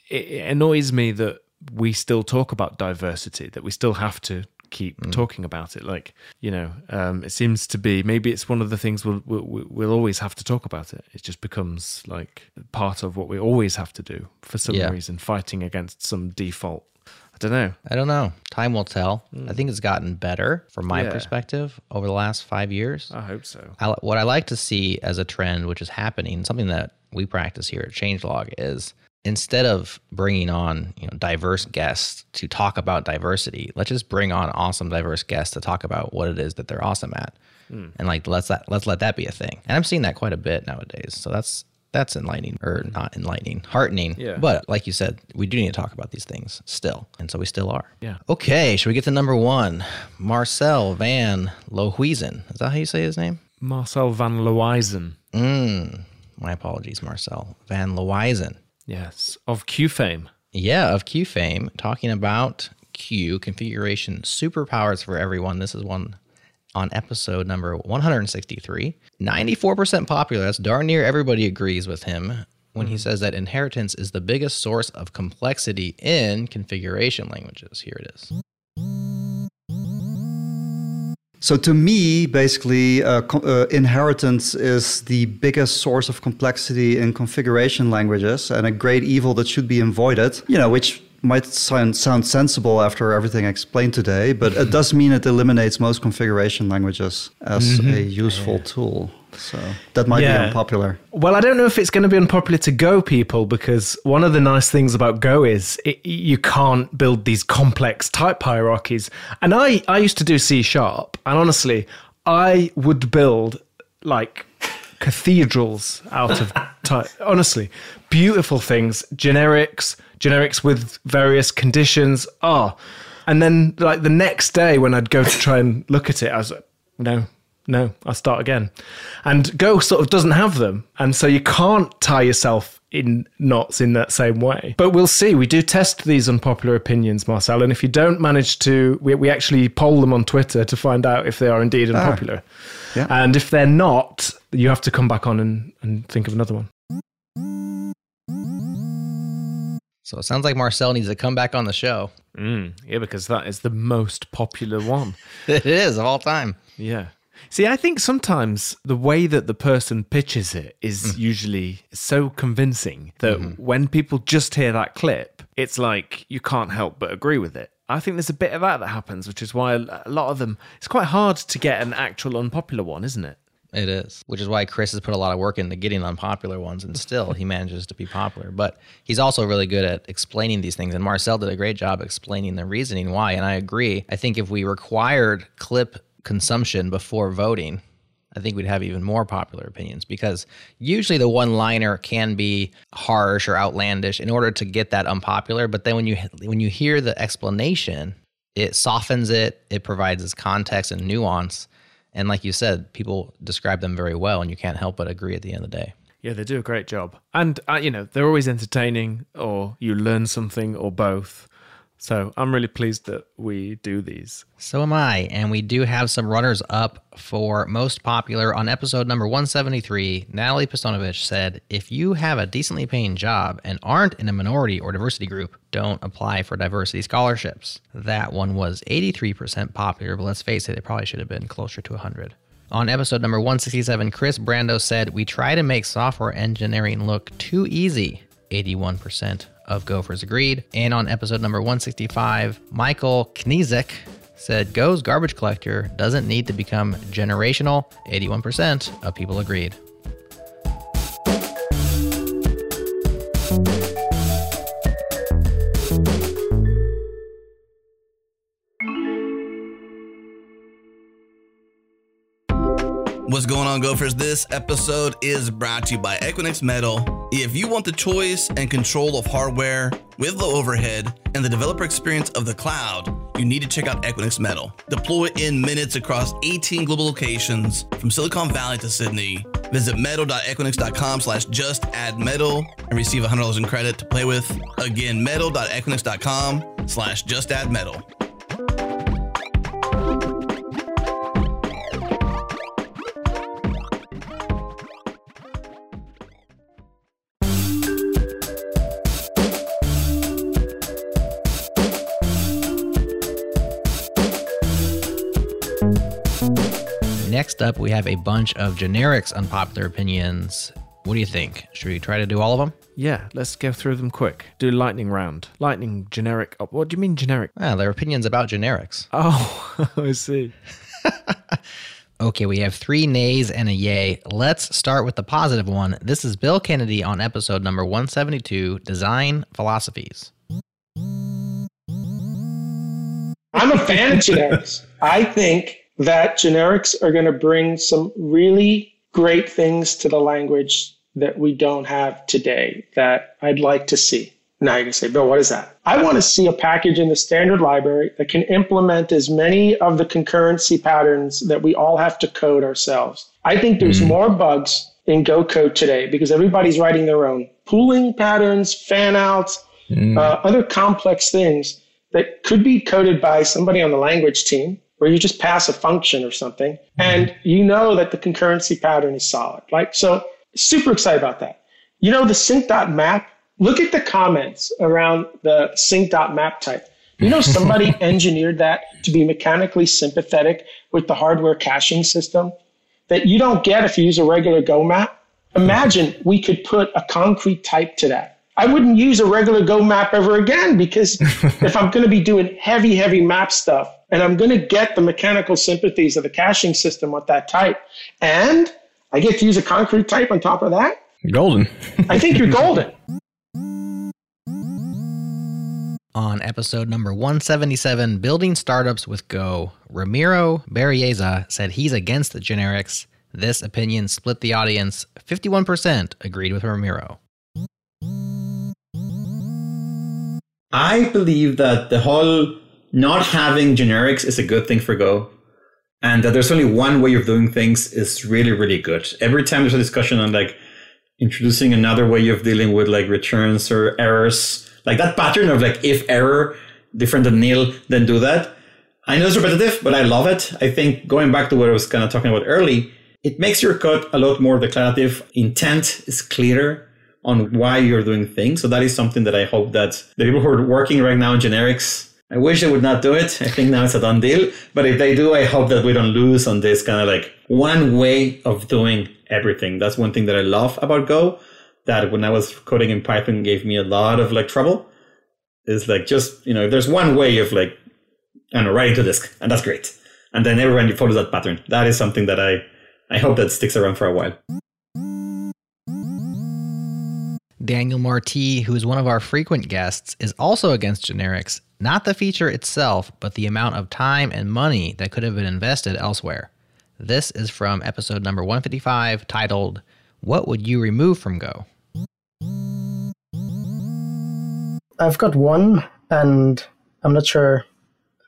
it, annoys me that we still talk about diversity. That we still have to keep talking about it. Like you know, um, it seems to be maybe it's one of the things we'll, we'll we'll always have to talk about it. It just becomes like part of what we always have to do for some Yeah. reason, fighting against some default. I don't know. I don't know. Time will tell. I think it's gotten better from my Yeah. perspective over the last five years. I hope so. I, what I like to see as a trend, which is happening, something that we practice here at Changelog, is instead of bringing on you know diverse guests to talk about diversity, let's just bring on awesome diverse guests to talk about what it is that they're awesome at, Mm. and like let's that let's let that be a thing. And I'm seeing that quite a bit nowadays. So that's that's enlightening or not enlightening, heartening. Yeah. But like you said, we do need to talk about these things still, and so we still are. Yeah. Okay, should we get to number one? Marcel Van Lohuizen. Is that how you say his name? Marcel van Lohuizen. Mm, my apologies, Marcel Van Lohuizen. Yes, of CUE fame. Yeah, of CUE fame, talking about CUE configuration superpowers for everyone. This is one on episode number 163. 94% popular. That's darn near everybody agrees with him when he mm-hmm. says that inheritance is the biggest source of complexity in configuration languages. Here it is. So to me, basically, uh, uh, inheritance is the biggest source of complexity in configuration languages and a great evil that should be avoided. You know, which might sound, sound sensible after everything I explained today, but it does mean it eliminates most configuration languages as Mhm. a useful tool. So that might Yeah. be unpopular. Well, I don't know if it's going to be unpopular to Go people because one of the nice things about Go is it, you can't build these complex type hierarchies. And I, I used to do C sharp, and honestly, I would build like cathedrals out of type. Honestly, beautiful things, generics, generics with various conditions. Oh, and then like the next day when I'd go to try and look at it, I was like, no, no, I'll start again. And Go sort of doesn't have them. And so you can't tie yourself in knots in that same way. But we'll see. We do test these unpopular opinions, Marcel. And if you don't manage to, we, we actually poll them on Twitter to find out if they are indeed Ah. unpopular. And if they're not, you have to come back on and, and think of another one. So it sounds like Marcel needs to come back on the show. Mm, yeah, because that is the most popular one. (laughs) it is of all time. Yeah. See, I think sometimes the way that the person pitches it is mm. usually so convincing that mm-hmm. when people just hear that clip, it's like you can't help but agree with it. I think there's a bit of that that happens, which is why a lot of them, it's quite hard to get an actual unpopular one, isn't it? It is, which is why Kris has put a lot of work into getting unpopular ones, and still he manages to be popular. But he's also really good at explaining these things, and Marcel did a great job explaining the reasoning why. And I agree. I think if we required clip consumption before voting, I think we'd have even more popular opinions because usually the one liner can be harsh or outlandish in order to get that unpopular. But then when you when you hear the explanation, it softens it. It provides this context and nuance. And like you said, people describe them very well, and you can't help but agree at the end of the day. Yeah, they do a great job. And, uh, you know, they're always entertaining or you learn something or both. So I'm really pleased that we do these. So am I. And we do have some runners up for most popular. On episode number 173, Natalie Pistunovich said, If you have a decently paying job and aren't in a minority or diversity group, don't apply for diversity scholarships. That one was 83% popular, but let's face it, it probably should have been closer to 100. On episode number 167, Kris Brandow said, We try to make software engineering look too easy. 81% of Gophers agreed. And on episode number 165, Michael Knyszek said, Go's garbage collector doesn't need to become generational. 81% of people agreed. What's going on, Gophers? This episode is brought to you by Equinix Metal. If you want the choice and control of hardware with low overhead and the developer experience of the cloud, you need to check out Equinix Metal. Deploy in minutes across 18 global locations from Silicon Valley to Sydney. Visit metal.equinix.com slash just add metal and receive $100 in credit to play with. Again, metal.equinix.com slash just add metal. Next up, we have a bunch of generics unpopular opinions. What do you think? Should we try to do all of them? Yeah, let's go through them quick. Do lightning round. Lightning generic. What do you mean generic? Ah, they're opinions about generics. Oh, (laughs) I see. (laughs) Okay, we have three nays and a yay. Let's start with the positive one. This is Bill Kennedy on episode number 172 Design Philosophies. I'm a fan of generics. I think that generics are going to bring some really great things to the language that we don't have today that I'd like to see. Now you can say, Bill, what is that? I want to see a package in the standard library that can implement as many of the concurrency patterns that we all have to code ourselves. I think there's more bugs in Go code today because everybody's writing their own pooling patterns, fan outs, uh, other complex things that could be coded by somebody on the language team where you just pass a function or something and you know that the concurrency pattern is solid. Like, so super excited about that. You know, the sync.map, look at the comments around the sync.map type. You know, somebody (laughs) engineered that to be mechanically sympathetic with the hardware caching system that you don't get if you use a regular Go map. Imagine we could put a concrete type to that. I wouldn't use a regular Go map ever again because (laughs) if I'm going to be doing heavy, heavy map stuff and I'm going to get the mechanical sympathies of the caching system with that type, and I get to use a concrete type on top of that, Golden. I think you're golden. (laughs) On episode number 177, Building Startups with Go, Ramiro Berrelleza said he's against the generics. This opinion split the audience. 51% agreed with Ramiro. I believe that the whole not having generics is a good thing for Go. And that there's only one way of doing things is really, really good. Every time there's a discussion on like introducing another way of dealing with like returns or errors, like that pattern of like if error different than nil, then do that. I know it's repetitive, but I love it. I think going back to what I was kind of talking about early, it makes your code a lot more declarative. Intent is clearer on why you're doing things. So that is something that I hope that the people who are working right now in generics, I wish they would not do it. I think now it's a done deal. But if they do, I hope that we don't lose on this kind of like one way of doing everything. That's one thing that I love about Go. That when I was coding in Python gave me a lot of like trouble. Is like just, you know, if there's one way of like, don't know, writing to disk, and that's great. And then everyone follows that pattern. That is something that I, I hope that sticks around for a while. Daniel Marti, who is one of our frequent guests, is also against generics, not the feature itself, but the amount of time and money that could have been invested elsewhere. This is from episode number 155 titled, What Would You Remove from Go? I've got one, and I'm not sure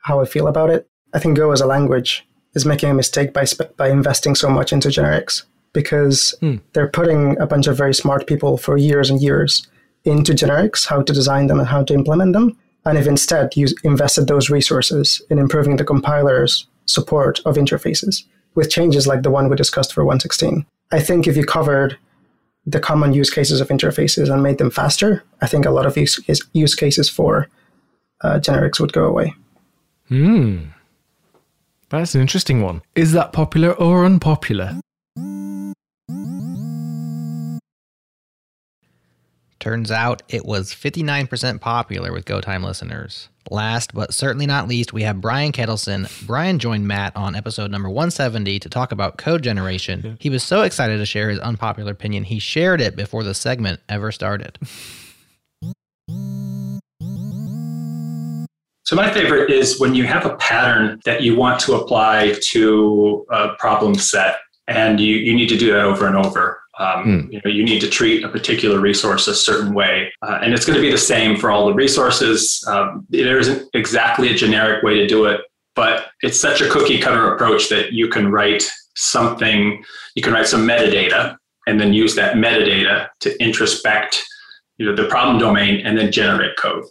how I feel about it. I think Go as a language is making a mistake by sp- by investing so much into generics because hmm. they're putting a bunch of very smart people for years and years into generics, how to design them and how to implement them. And if instead you invested those resources in improving the compiler's support of interfaces with changes like the one we discussed for 116, I think if you covered the common use cases of interfaces and made them faster, I think a lot of use, use cases for uh, generics would go away. Hmm. That's an interesting one. Is that popular or unpopular? Turns out it was 59% popular with GoTime listeners. Last but certainly not least, we have Brian Ketelsen. Brian joined Mat on episode number 170 to talk about code generation. He was so excited to share his unpopular opinion, he shared it before the segment ever started. So my favorite is when you have a pattern that you want to apply to a problem set and you, you need to do that over and over. Um, You know, you need to treat a particular resource a certain way, uh, and it's going to be the same for all the resources. Um, there isn't exactly a generic way to do it, but it's such a cookie cutter approach that you can write something, you can write some metadata, and then use that metadata to introspect, you know, the problem domain, and then generate code.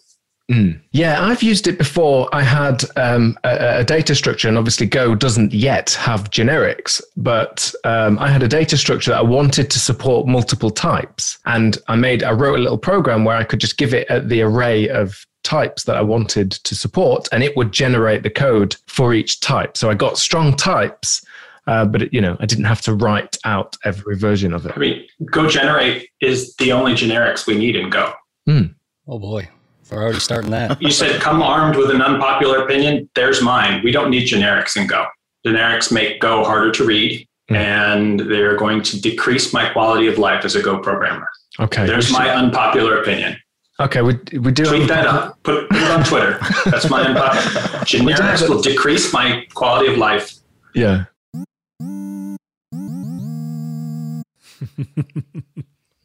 Mm. Yeah, I've used it before. I had um, a, a, data structure, and obviously Go doesn't yet have generics, but um, I had a data structure that I wanted to support multiple types, and I made I wrote a little program where I could just give it the array of types that I wanted to support, and it would generate the code for each type. So I got strong types. Uh, but it, you know, I didn't have to write out every version of it. I mean, Go generate is the only generics we need in Go. Mm. Oh boy. We're already starting that. you said come armed with an unpopular opinion. There's mine. We don't need generics in Go. Generics make Go harder to read, mm. and they're going to decrease my quality of life as a Go programmer. Okay. There's my unpopular opinion. Okay, we, we do tweet that up. Put, put it on Twitter. That's my unpopular. (laughs) Generics will decrease my quality of life. Yeah.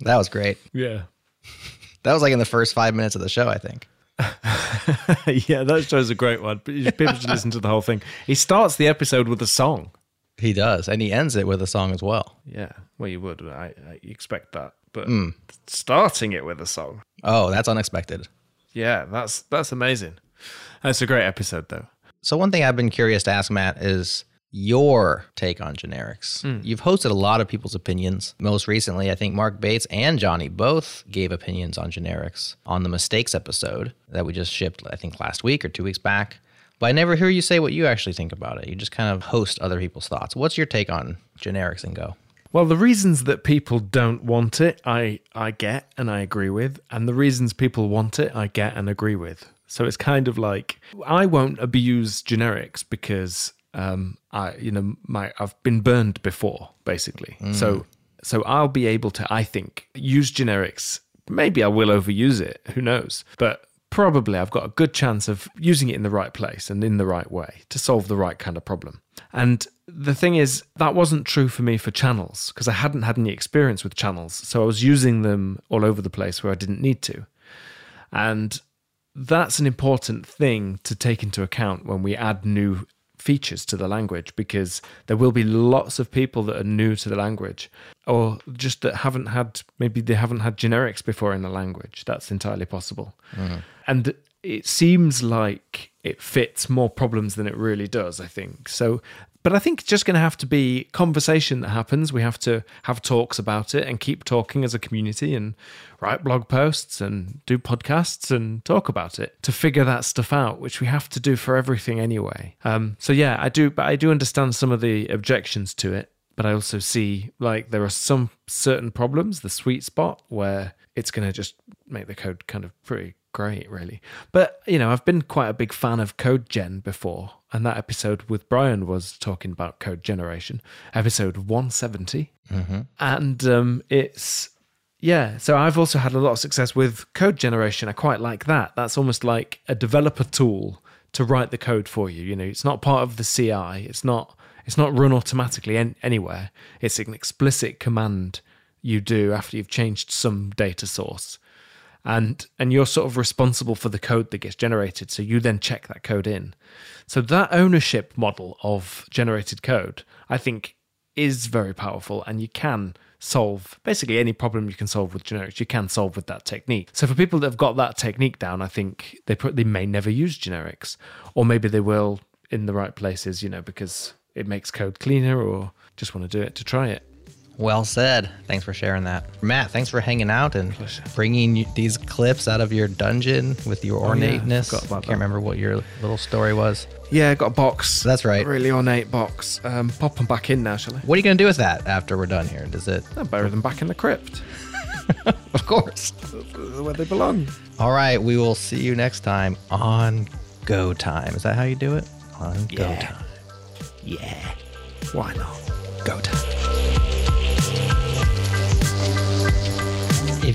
that was great. Yeah. (laughs) That was like in the first five minutes of the show, I think. (laughs) yeah, that show's a great one. People should listen to the whole thing. He starts the episode with a song. He does, and he ends it with a song as well. Yeah, well, you would. I, I expect that, but Mm. starting it with a song. Oh, that's unexpected. Yeah, that's that's amazing. That's a great episode, though. So one thing I've been curious to ask Mat is your take on generics. Hmm. You've hosted a lot of people's opinions. Most recently, I think Mark Bates and Johnny both gave opinions on generics on the mistakes episode that we just shipped, I think last week or two weeks back. But I never hear you say what you actually think about it. You just kind of host other people's thoughts. What's your take on generics and Go? Well, the reasons that people don't want it, I I get and I agree with, and the reasons people want it, I get and agree with. So it's kind of like I won't abuse generics because um, I you know my I've been burned before basically. Mm. So so I'll be able to I think use generics. Maybe I will overuse it. Who knows? But probably I've got a good chance of using it in the right place and in the right way to solve the right kind of problem. And the thing is, that wasn't true for me for channels because I hadn't had any experience with channels. So I was using them all over the place where I didn't need to. And that's an important thing to take into account when we add new features to the language because there will be lots of people that are new to the language or just that haven't had maybe they haven't had generics before in the language. That's entirely possible. Mhm. and it seems like it fits more problems than it really does i think. So but i think it's just going to have to be conversation that happens. We have to have talks about it and keep talking as a community and write blog posts and do podcasts and talk about it to figure that stuff out which we have to do for everything anyway. Um, so yeah i do but i do understand some of the objections to it but I also see like there are some certain problems, the sweet spot where it's going to just make the code kind of pretty great, really. But you know, I've been quite a big fan of Code Gen before, and that episode with Brian was talking about code generation, episode 170, Mm-hmm. and um, it's yeah. So I've also had a lot of success with code generation. I quite like that. That's almost like a developer tool to write the code for you. You know, it's not part of the CI. It's not. It's not run automatically an- anywhere. It's an explicit command you do after you've changed some data source, and and you're sort of responsible for the code that gets generated. So you then check that code in. So that ownership model of generated code, I think, is very powerful, and you can solve basically any problem you can solve with generics. You can solve with that technique. So for people that have got that technique down, I think they put, they may never use generics, or maybe they will in the right places. You know, because it makes code cleaner, or just want to do it to try it. Well said. Thanks for sharing that. Mat, thanks for hanging out and bringing these clips out of your dungeon with your Oh, yeah, ornateness. forgot Can't remember what your little story was. Yeah, got a box. That's right. Really ornate box. Um, pop them back in now, shall I? What are you going to do with that after we're done here? Does it? I'll bury them back in the crypt. (laughs) of course. Where they belong. All right. We will see you next time on Go Time. Is that how you do it? On Go Time. Yeah. Why not? Go Time.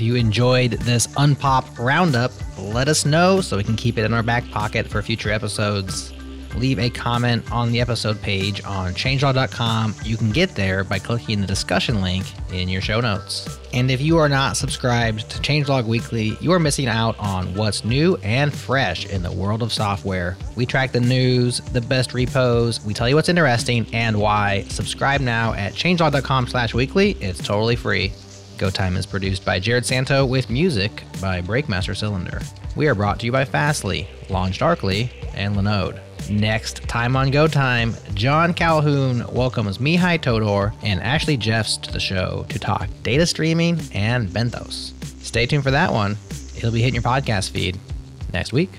If you enjoyed this Unpop Roundup, let us know so we can keep it in our back pocket for future episodes. leave a comment on the episode page on changelog.com. You can get there by clicking the discussion link in your show notes. And if you are not subscribed to Changelog Weekly, you are missing out on what's new and fresh in the world of software. We track the news, the best repos, we tell you what's interesting and why. Subscribe now at changelog.com slash weekly. It's totally free. Go Time is produced by Jerod Santo with music by Breakmaster Cylinder. We are brought to you by Fastly, Launch Darkly, and Linode. Next time on Go Time, Jon Calhoun welcomes Mihai Todor and Ashley Jeffs to the show to talk data streaming and Benthos. Stay tuned for that one. It'll be hitting your podcast feed next week.